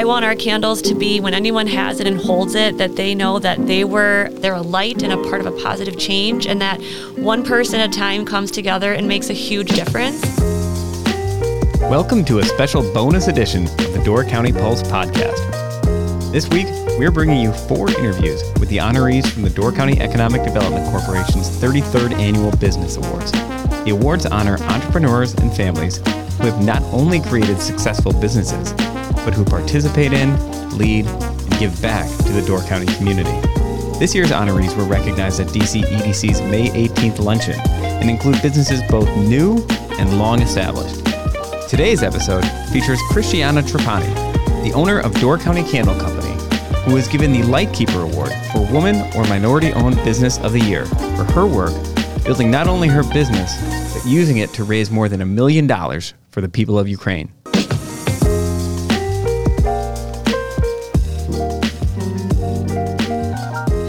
I want our candles to be when anyone has it and holds it, that they know that they were they're a light and a part of a positive change, and that one person at a time comes together and makes a huge difference. Welcome to a special bonus edition of the Door County Pulse podcast. This week, we're bringing you four interviews with the honorees from the Door County Economic Development Corporation's 33rd Annual Business Awards. The awards honor entrepreneurs and families who have not only created successful businesses, but who participate in, lead, and give back to the Door County community. This year's honorees were recognized at DC EDC's May 18th luncheon and include businesses both new and long established. Today's episode features Christiana Trapani, the owner of Door County Candle Company, who was given the Lightkeeper Award for Woman or Minority Owned Business of the Year for her work building not only her business, but using it to raise more than a million dollars for the people of Ukraine.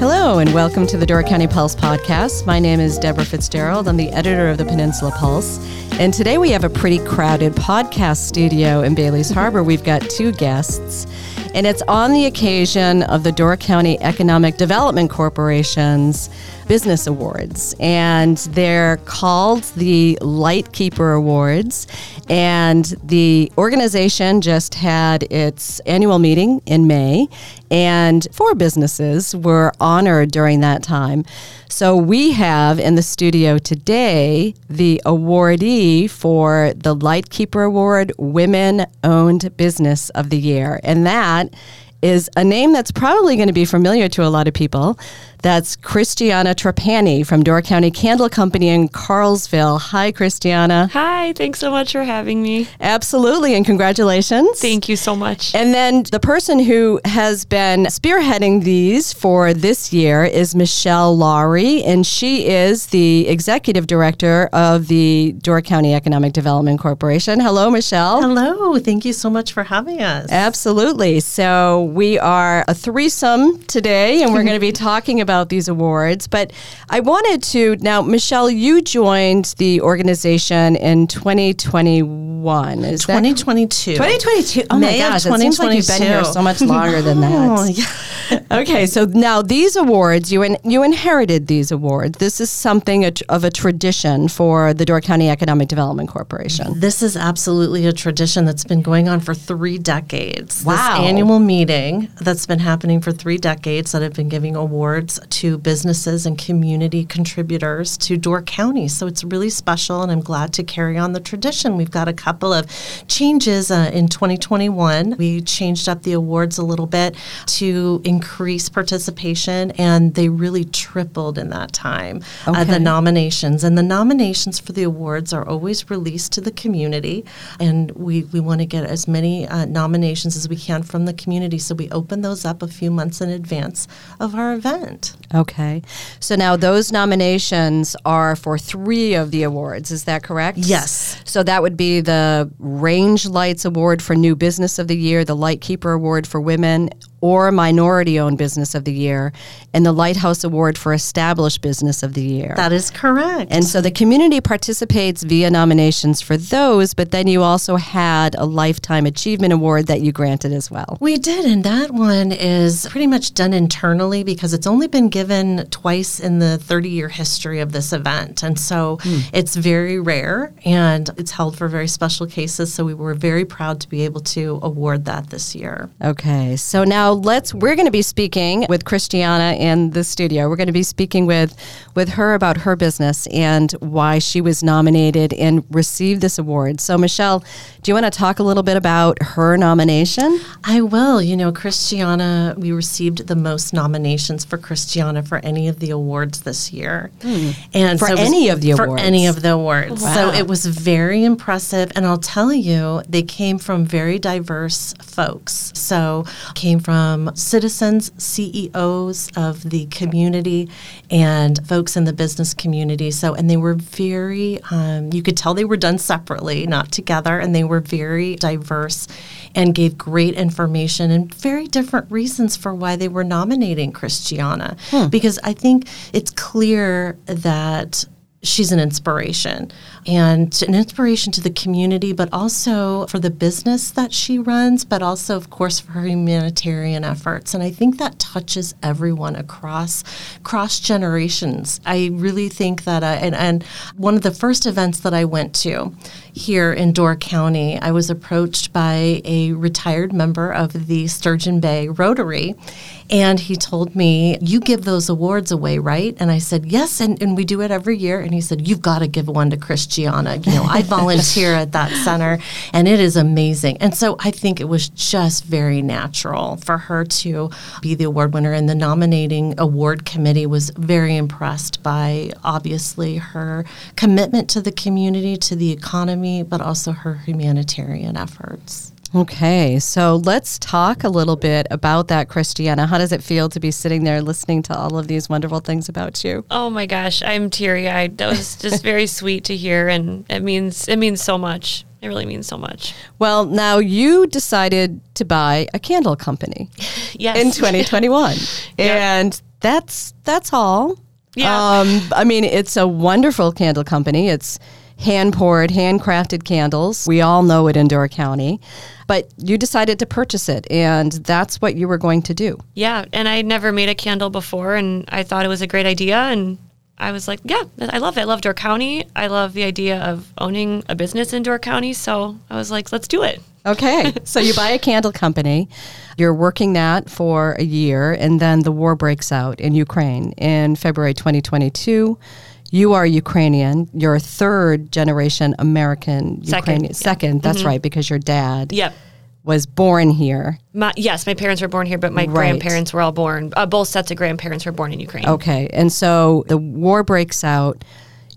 Hello, and welcome to the Door County Pulse podcast. My name is Deborah Fitzgerald. I'm the editor of the Peninsula Pulse. And today we have a pretty crowded podcast studio in Bailey's Harbor. We've got two guests, and it's on the occasion of the Door County Economic Development Corporation's Business Awards. And they're called the Lightkeeper Awards. And the organization just had its annual meeting in May, and four businesses were honored during that time. So we have in the studio today the awardee for the Lightkeeper Award Women Owned Business of the Year. And that is a name that's probably going to be familiar to a lot of people. That's Christiana Trapani from Door County Candle Company in Carlsville. Hi, Christiana. Hi, thanks so much for having me. Absolutely, and congratulations. Thank you so much. And then the person who has been spearheading these for this year is Michelle Lawry, and she is the executive director of the Door County Economic Development Corporation. Hello, Michelle. Hello, thank you so much for having us. Absolutely. So we are a threesome today, and we're going to be talking about these awards. But I wanted to now, Michelle, you joined the organization in 2021. Is 2022. 2022. Oh May my gosh, it seems like you've been here so much longer than that. Oh, yeah. okay, so now these awards, you in, you inherited these awards. This is something a of a tradition for the Door County Economic Development Corporation. This is absolutely a tradition that's been going on for three decades. Wow. This annual meeting that's been happening for three decades that have been giving awards to businesses and community contributors to Door County. So it's really special, and I'm glad to carry on the tradition. We've got a couple of changes uh, in 2021. We changed up the awards a little bit to increase participation, and they really tripled in that time. Uh, the nominations and the nominations for the awards are always released to the community and we, we want to get as many uh, nominations as we can from the community so we open those up a few months in advance of our event Okay, so now those nominations are for three of the awards. Is that correct? Yes. So that would be the Range Lights Award for New Business of the Year, the Lightkeeper Award for Women or Minority Owned Business of the Year, and the Lighthouse Award for Established Business of the Year. that is correct and so the community participates via nominations for those, but then you also had a Lifetime Achievement Award that you granted as well. We did, and that one is pretty much done internally because it's only been given twice in the 30 year history of this event. And so hmm. it's very rare and it's held for very special cases. So we were very proud to be able to award that this year. Okay, so now let's we're going to be speaking with Christiana in the studio. We're going to be speaking with with her about her business and why she was nominated and received this award. So Michelle, do you want to talk a little bit about her nomination? I will. You know, Christiana, we received the most nominations for Christiana for any of the awards this year. Hmm. And For was- any of the For awards? any of the awards. Oh, so it was very impressive. And I'll tell you, they came from very diverse folks. So came from citizens, CEOs of the community, and folks in the business community. So, and they were very, um, you could tell they were done separately, not together, and they were very diverse and gave great information and very different reasons for why they were nominating Christiana. Because I think it's clear that she's an inspiration and an inspiration to the community, but also for the business that she runs, but also, of course, for her humanitarian efforts. And I think that touches everyone across cross generations. I really think that, uh, and, and one of the first events that I went to here in Door County, I was approached by a retired member of the Sturgeon Bay Rotary. And he told me, You give those awards away, right? And I said, Yes, and, and we do it every year. And he said, You've got to give one to Christiana. You know, I volunteer at that center, and it is amazing. And so I think it was just very natural for her to be the award winner. And the nominating award committee was very impressed by obviously her commitment to the community, to the economy, but also her humanitarian efforts. Okay, so let's talk a little bit about that, Christiana. How does it feel to be sitting there listening to all of these wonderful things about you? Oh my gosh, I'm teary eyed. That was just very sweet to hear, and it means it means so much. It really means so much. Well, now you decided to buy a candle company yes. in 2021, yeah. and that's that's all. Yeah. Um, I mean, it's a wonderful candle company. It's hand poured, handcrafted candles. We all know it in Door County, but you decided to purchase it, and that's what you were going to do. Yeah, and I never made a candle before, and I thought it was a great idea, and I was like, yeah, I love it. I love Door County. I love the idea of owning a business in Door County. So I was like, let's do it. Okay. so you buy a candle company. You're working that for a year, and then the war breaks out in Ukraine in February 2022. You are Ukrainian. You're a third generation American second, Ukrainian. Yeah. Second, that's mm-hmm. right, because your dad yep. was born here. My, yes, my parents were born here, but my right. grandparents were all born, uh, both sets of grandparents were born in Ukraine. Okay. And so the war breaks out.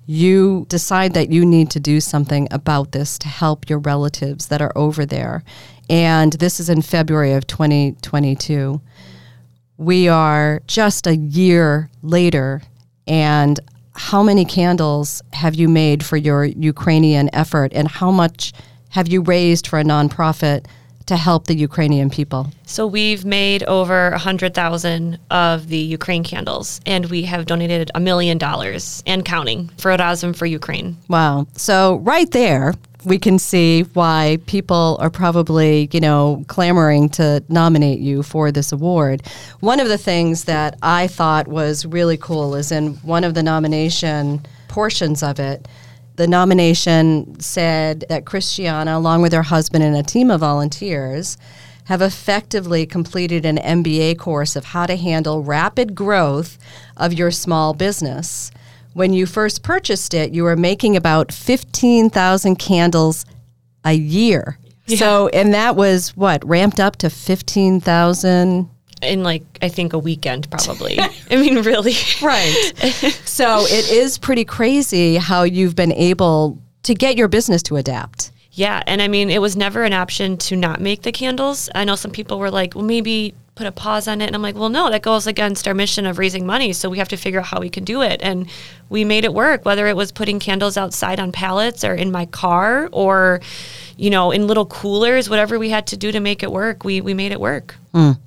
You decide that you need to do something about this to help your relatives that are over there. And this is in February of 2022. We are just a year later, and how many candles have you made for your Ukrainian effort, and how much have you raised for a nonprofit to help the Ukrainian people? So we've made over a hundred thousand of the Ukraine candles, and we have donated a million dollars and counting for Razom for Ukraine. Wow! So right there, we can see why people are probably, you know, clamoring to nominate you for this award. One of the things that I thought was really cool is in one of the nomination portions of it, the nomination said that Christiana, along with her husband and a team of volunteers, have effectively completed an MBA course of how to handle rapid growth of your small business when you first purchased it, you were making about 15,000 candles a year. Yeah. So, and that was what, ramped up to 15,000? In like, I think a weekend, probably. I mean, really. Right. so it is pretty crazy how you've been able to get your business to adapt. Yeah. And I mean, it was never an option to not make the candles. I know some people were like, well, maybe put a pause on it. And I'm like, well, no, that goes against our mission of raising money. So we have to figure out how we can do it. And we made it work, whether it was putting candles outside on pallets or in my car or, you know, in little coolers, whatever we had to do to make it work, we, we made it work. Mm.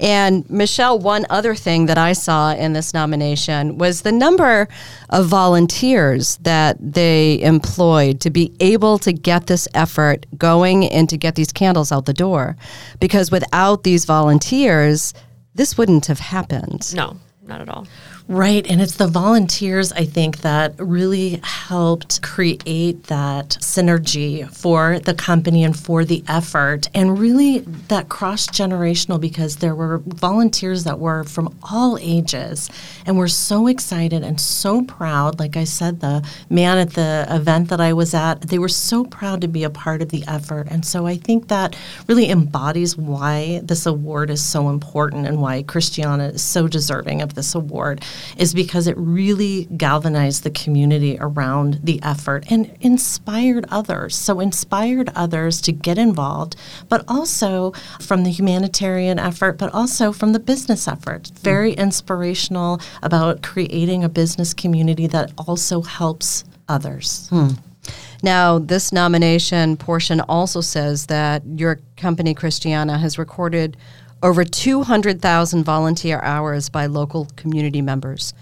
And Michelle, one other thing that I saw in this nomination was the number of volunteers that they employed to be able to get this effort going and to get these candles out the door. Because without these volunteers, this wouldn't have happened. No, not at all. Right. And it's the volunteers, I think, that really helped create that synergy for the company and for the effort. And really that cross generational because there were volunteers that were from all ages. And we're so excited and so proud. Like I said, the man at the event that I was at, they were so proud to be a part of the effort. And so I think that really embodies why this award is so important and why Christiana is so deserving of this award is because it really galvanized the community around the effort and inspired others. So, inspired others to get involved, but also from the humanitarian effort, but also from the business effort. Very inspirational about creating a business community that also helps others. Hmm. Now, this nomination portion also says that your company, Christiana, has recorded over 200,000 volunteer hours by local community members.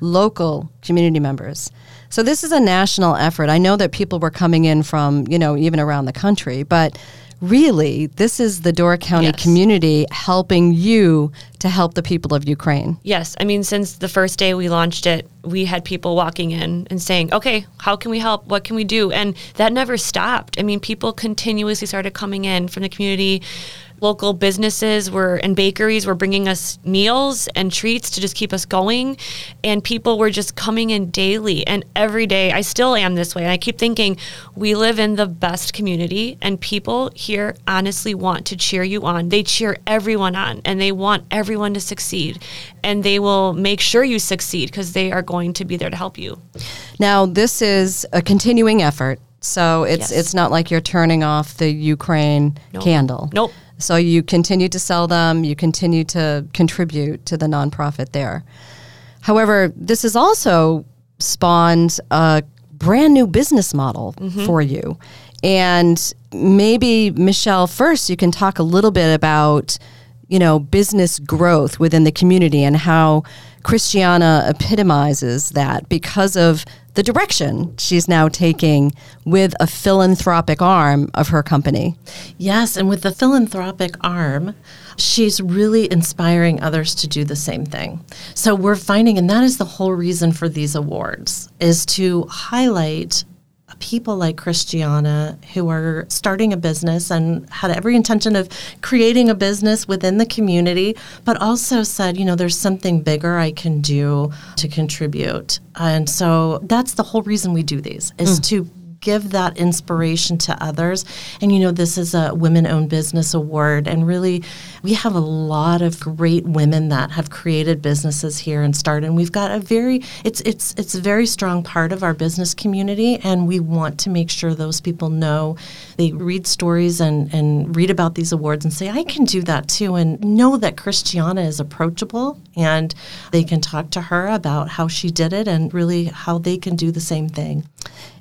local community members. So this is a national effort. I know that people were coming in from, you know, even around the country, but really, this is the Door County Yes. community helping you to help the people of Ukraine. Yes, I mean, since the first day we launched it, we had people walking in and saying, okay, how can we help? What can we do? And that never stopped. I mean, people continuously started coming in from the community. Local businesses were and bakeries were bringing us meals and treats to just keep us going. And people were just coming in daily and every day. I still am this way. And I keep thinking, we live in the best community, and people here honestly want to cheer you on. They cheer everyone on, and they want everyone to succeed. And they will make sure you succeed because they are going to be there to help you. Now, this is a continuing effort. So it's Yes. it's not like you're turning off the Ukraine Nope. candle. Nope. So you continue to sell them, you continue to contribute to the nonprofit there. However, this has also spawned a brand new business model mm-hmm. for you. And maybe Michelle first you can talk a little bit about you know business growth within the community and how Christiana epitomizes that because of the direction she's now taking with a philanthropic arm of her company. Yes, and with the philanthropic arm, she's really inspiring others to do the same thing. So we're finding, and that is the whole reason for these awards, is to highlight people like Christiana who are starting a business and had every intention of creating a business within the community, but also said, you know, there's something bigger I can do to contribute. And so that's the whole reason we do these is mm. to give that inspiration to others. And you know, this is a women owned business award. And really, we have a lot of great women that have created businesses here and started. And we've got a very, it's, it's, it's a very strong part of our business community. And we want to make sure those people know they read stories and, and read about these awards and say, I can do that too. And know that Christiana is approachable and they can talk to her about how she did it and really how they can do the same thing.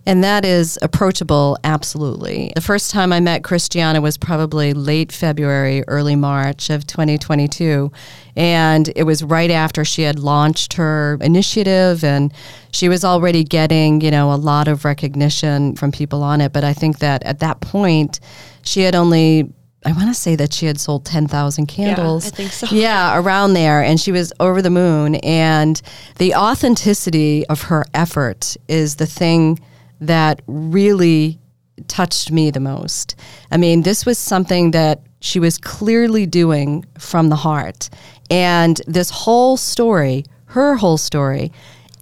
And that is approachable, absolutely. The first time I met Christiana was probably late February, early March of 2022. And it was right after she had launched her initiative and she was already getting, you know, a lot of recognition from people on it. But I think that at that point, she had only I want to say that she had sold 10,000 candles. I think so. Yeah, around there. And she was over the moon. And the authenticity of her effort is the thing that really touched me the most. I mean, this was something that she was clearly doing from the heart. And this whole story, her whole story,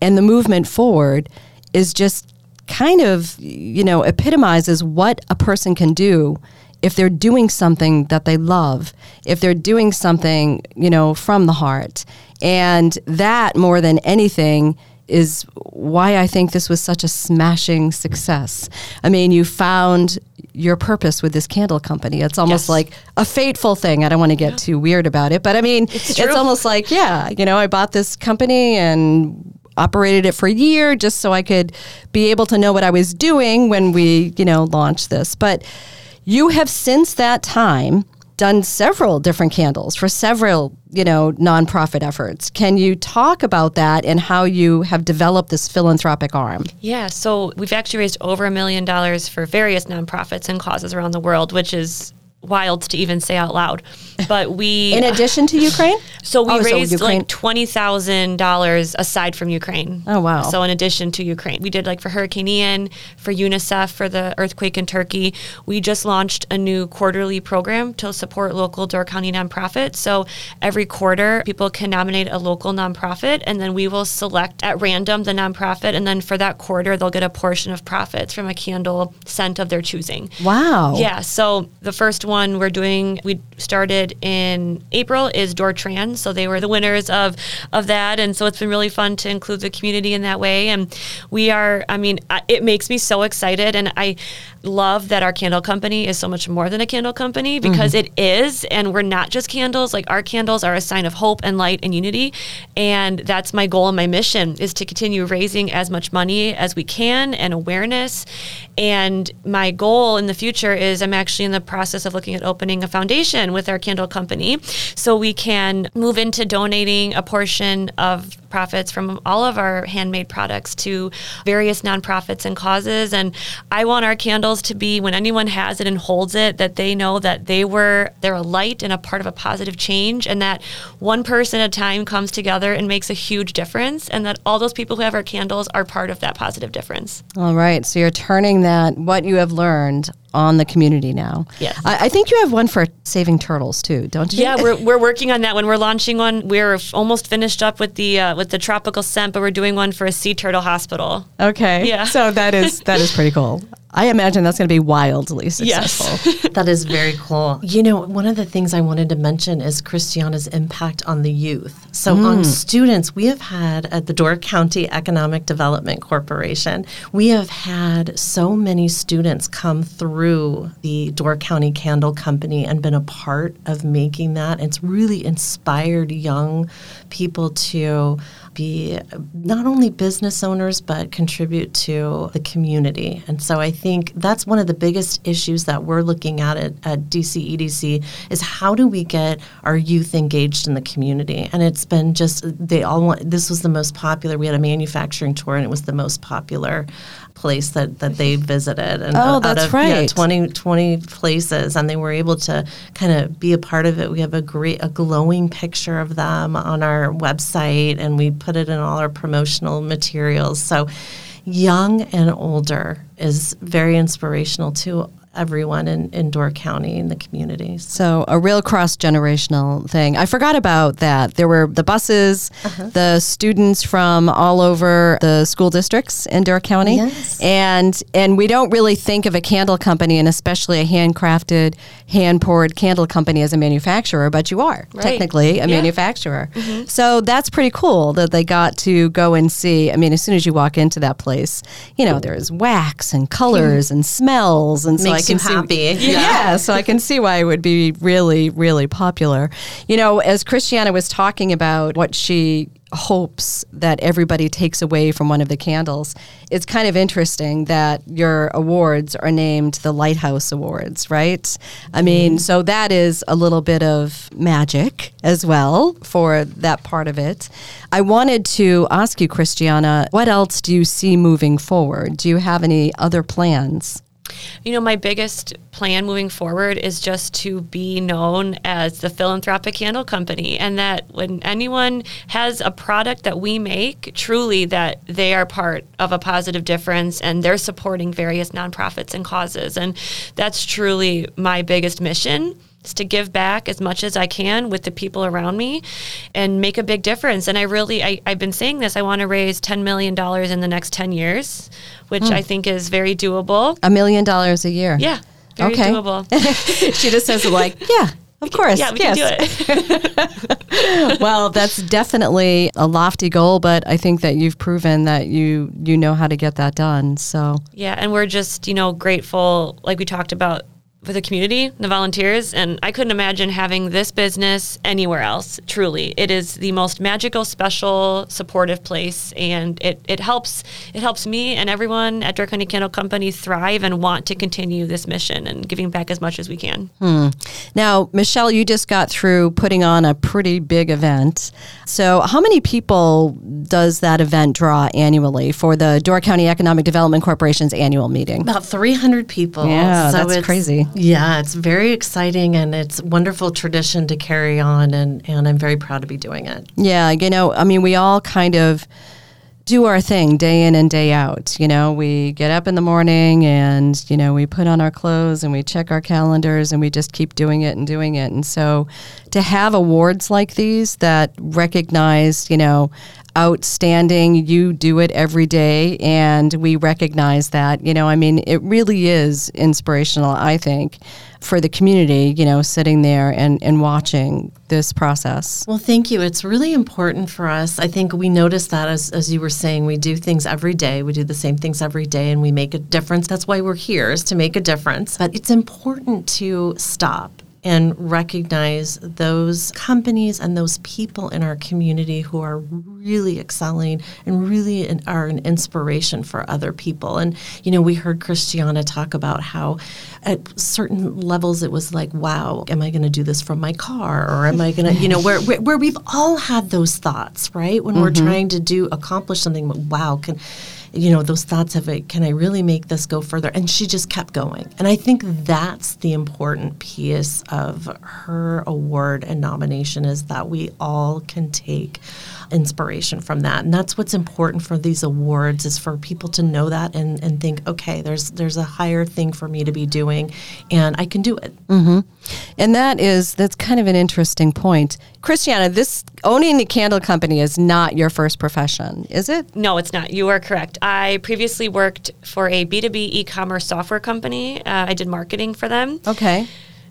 and the movement forward is just kind of, you know, epitomizes what a person can do if they're doing something that they love, if they're doing something, you know, from the heart. And that more than anything is why I think this was such a smashing success. I mean, you found your purpose with this candle company. It's almost Yes. like a fateful thing. I don't want to get too weird about it, but I mean, it's, true. almost like, yeah, you know, I bought this company and operated it for a year just so I could be able to know what I was doing when we, you know, launched this. But you have since that time done several different candles for several, you know, nonprofit efforts. Can you talk about that and how you have developed this philanthropic arm? Yeah, so we've actually raised over a million dollars for various nonprofits and causes around the world, which is wild to even say out loud. But we In addition to Ukraine? So we Oh, raised Ukraine- like twenty thousand dollars aside from Ukraine. Oh, wow. So in addition to Ukraine, we did like for Hurricane Ian, for UNICEF, for the earthquake in Turkey. We just launched a new quarterly program to support local Door County nonprofits. So every quarter, people can nominate a local nonprofit, and then we will select at random the nonprofit, and then for that quarter, they'll get a portion of profits from a candle scent of their choosing. Wow. Yeah. So the first one we're doing, we started in April, is Door Trans. So they were the winners of of that, and so it's been really fun to include the community in that way. And we are, I mean, it makes me so excited, and I, love that our candle company is so much more than a candle company because mm-hmm. it is and we're not just candles. Like our candles are a sign of hope and light and unity and that's my goal and my mission is to continue raising as much money as we can and awareness. And my goal in the future is I'm actually in the process of looking at opening a foundation with our candle company so we can move into donating a portion of profits from all of our handmade products to various nonprofits and causes. And I want our candles to be when anyone has it and holds it that they know that they were they're a light and a part of a positive change and that one person at a time comes together and makes a huge difference and that all those people who have our candles are part of that positive difference. All right. So you're turning that, what you have learned, on the community now. Yes. I, I think you have one for saving turtles too, don't you? Yeah, we're, we're working on that one. We're launching one. We're f- almost finished up with the uh, with the tropical scent, but we're doing one for a sea turtle hospital. Okay. Yeah. So that is that is pretty cool. I imagine that's going to be wildly successful. Yes. successful. That is very cool. You know, one of the things I wanted to mention is Christiana's impact on the youth. So, on mm. students, we have had at the Door County Economic Development Corporation, we have had so many students come through the Door County Candle Company and been a part of making that. It's really inspired young people to be not only business owners but contribute to the community. And so I think that's one of the biggest issues that we're looking at at, at DC EDC is how do we get our youth engaged in the community? And it's been just they all want this was the most popular. We had a manufacturing tour and it was the most popular place that, that they visited and Oh, that's of, yeah, right. 20, 20 places and they were able to kind of be a part of it. We have a great a glowing picture of them on our website and we put it in all our promotional materials. So young and older is very inspirational to everyone in, in Door County in the communities. So a real cross generational thing. I forgot about that. There were the buses, Uh-huh. the students from all over the school districts in Door County, Yes. and and we don't really think of a candle company and especially a handcrafted, hand poured candle company as a manufacturer, but you are Right. technically a Yeah. Mm-hmm. manufacturer. So that's pretty cool that they got to go and see. I mean, as soon as you walk into that place, you know there's wax and colors and smells, and so Makes You see, happy. yeah. so I can see why it would be really, really popular. You know, as Christiana was talking about what she hopes that everybody takes away from one of the candles, it's kind of interesting that your awards are named the Lighthouse Awards, right? I mean, mm-hmm. so that is a little bit of magic as well for that part of it. I wanted to ask you, Christiana, what else do you see moving forward? Do you have any other plans? You know, my biggest plan moving forward is just to be known as the philanthropic candle company, and that when anyone has a product that we make, truly that they are part of a positive difference and they're supporting various nonprofits and causes. And that's truly my biggest mission is to give back as much as I can with the people around me and make a big difference. And I really, I, I've been saying this, I want to raise $10 million in the next 10 years, which hmm. I think is very doable. A million dollars a year. Yeah, very Okay. doable. she just says like, yeah, of course. yeah, we yes. can do it. well, that's definitely a lofty goal, but I think that you've proven that you you know how to get that done. So Yeah, and we're just, you know, grateful, like we talked about, for the community, the volunteers, and I couldn't imagine having this business anywhere else. Truly, it is the most magical, special, supportive place, and it, it helps it helps me and everyone at Door County Candle Company thrive and want to continue this mission and giving back as much as we can. Hmm. now, Michelle, you just got through putting on a pretty big event. So, how many people does that event draw annually for the Door County Economic Development Corporation's annual meeting? About 300 people. Yeah, that's it's- crazy. Yeah, it's very exciting and it's wonderful tradition to carry on, and, and I'm very proud to be doing it. Yeah, you know, I mean, we all kind of do our thing day in and day out. You know, we get up in the morning and, you know, we put on our clothes and we check our calendars and we just keep doing it and doing it. And so to have awards like these that recognize, you know, outstanding. You do it every day, and we recognize that. You know, I mean, it really is inspirational, I think, for the community, you know, sitting there and, and watching this process. Well, thank you. It's really important for us. I think we notice that as, as you were saying, we do things every day. We do the same things every day and we make a difference. That's why we're here, is to make a difference. But it's important to stop and recognize those companies and those people in our community who are really excelling and really an, are an inspiration for other people. And, you know, we heard Christiana talk about how at certain levels it was like, wow, am I going to do this from my car? Or am I going to, you know, where, where, where, we've all had those thoughts, right? When mm-hmm. we're trying to do, accomplish something, wow, can, you know, those thoughts of it, can I really make this go further? And she just kept going. And I think that's the important piece of her award and nomination is that we all can take inspiration from that. And that's what's important for these awards is for people to know that and, and think, okay, there's there's a higher thing for me to be doing and I can do it. Mm-hmm. And that is that's kind of an interesting point. Christiana, this owning a candle company is not your first profession, is it? No, it's not. You are correct. I previously worked for a B2B e-commerce software company. Uh, I did marketing for them. Okay.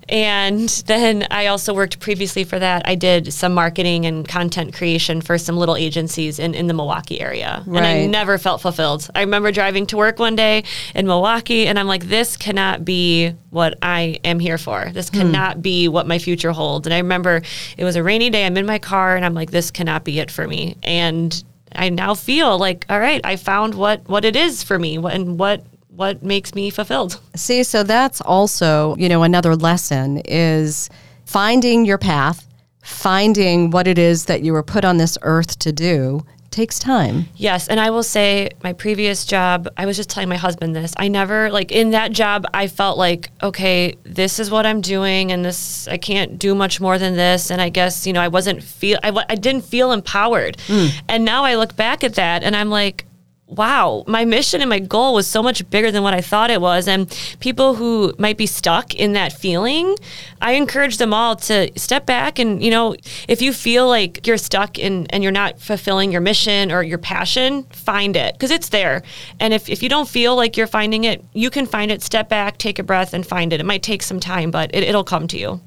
And then I also worked previously for that. I did some marketing and content creation for some little agencies in, in the Milwaukee area. Right. And I never felt fulfilled. I remember driving to work one day in Milwaukee and I'm like, this cannot be what I am here for. This hmm. cannot hmm. be what my future holds. And I remember it was a rainy day. I'm in my car and I'm like, this cannot be it for me. And I now feel like, all right, I found what, what it is for me what, and what what makes me fulfilled. See, so that's also, you know, another lesson is finding your path, finding what it is that you were put on this earth to do takes time. Yes, and I will say my previous job, I was just telling my husband this. I never like in that job I felt like, okay, this is what I'm doing and this I can't do much more than this and I guess, you know, I wasn't feel I, I didn't feel empowered. Mm. And now I look back at that and I'm like wow, my mission and my goal was so much bigger than what I thought it was. And people who might be stuck in that feeling, I encourage them all to step back and, you know, if you feel like you're stuck in and you're not fulfilling your mission or your passion, find it because it's there. And if, if you don't feel like you're finding it, you can find it, step back, take a breath and find it. It might take some time, but it, it'll come to you.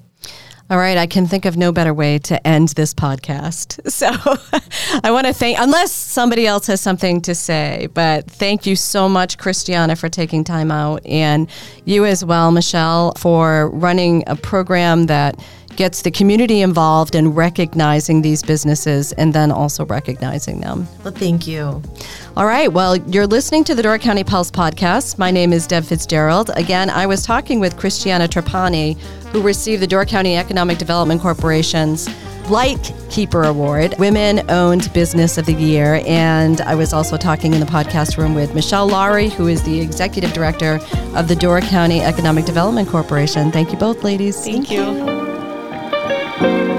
All right, I can think of no better way to end this podcast. So I want to thank, unless somebody else has something to say, but thank you so much, Christiana, for taking time out, and you as well, Michelle, for running a program that gets the community involved in recognizing these businesses and then also recognizing them. Well, thank you. All right. Well, you're listening to the Door County Pulse podcast. My name is Deb Fitzgerald. Again, I was talking with Christiana Trapani, who received the Door County Economic Development Corporation's Lightkeeper Award, Women Owned Business of the Year. And I was also talking in the podcast room with Michelle Lawry, who is the Executive Director of the Door County Economic Development Corporation. Thank you both, ladies. Thank, Thank you. you. Bye.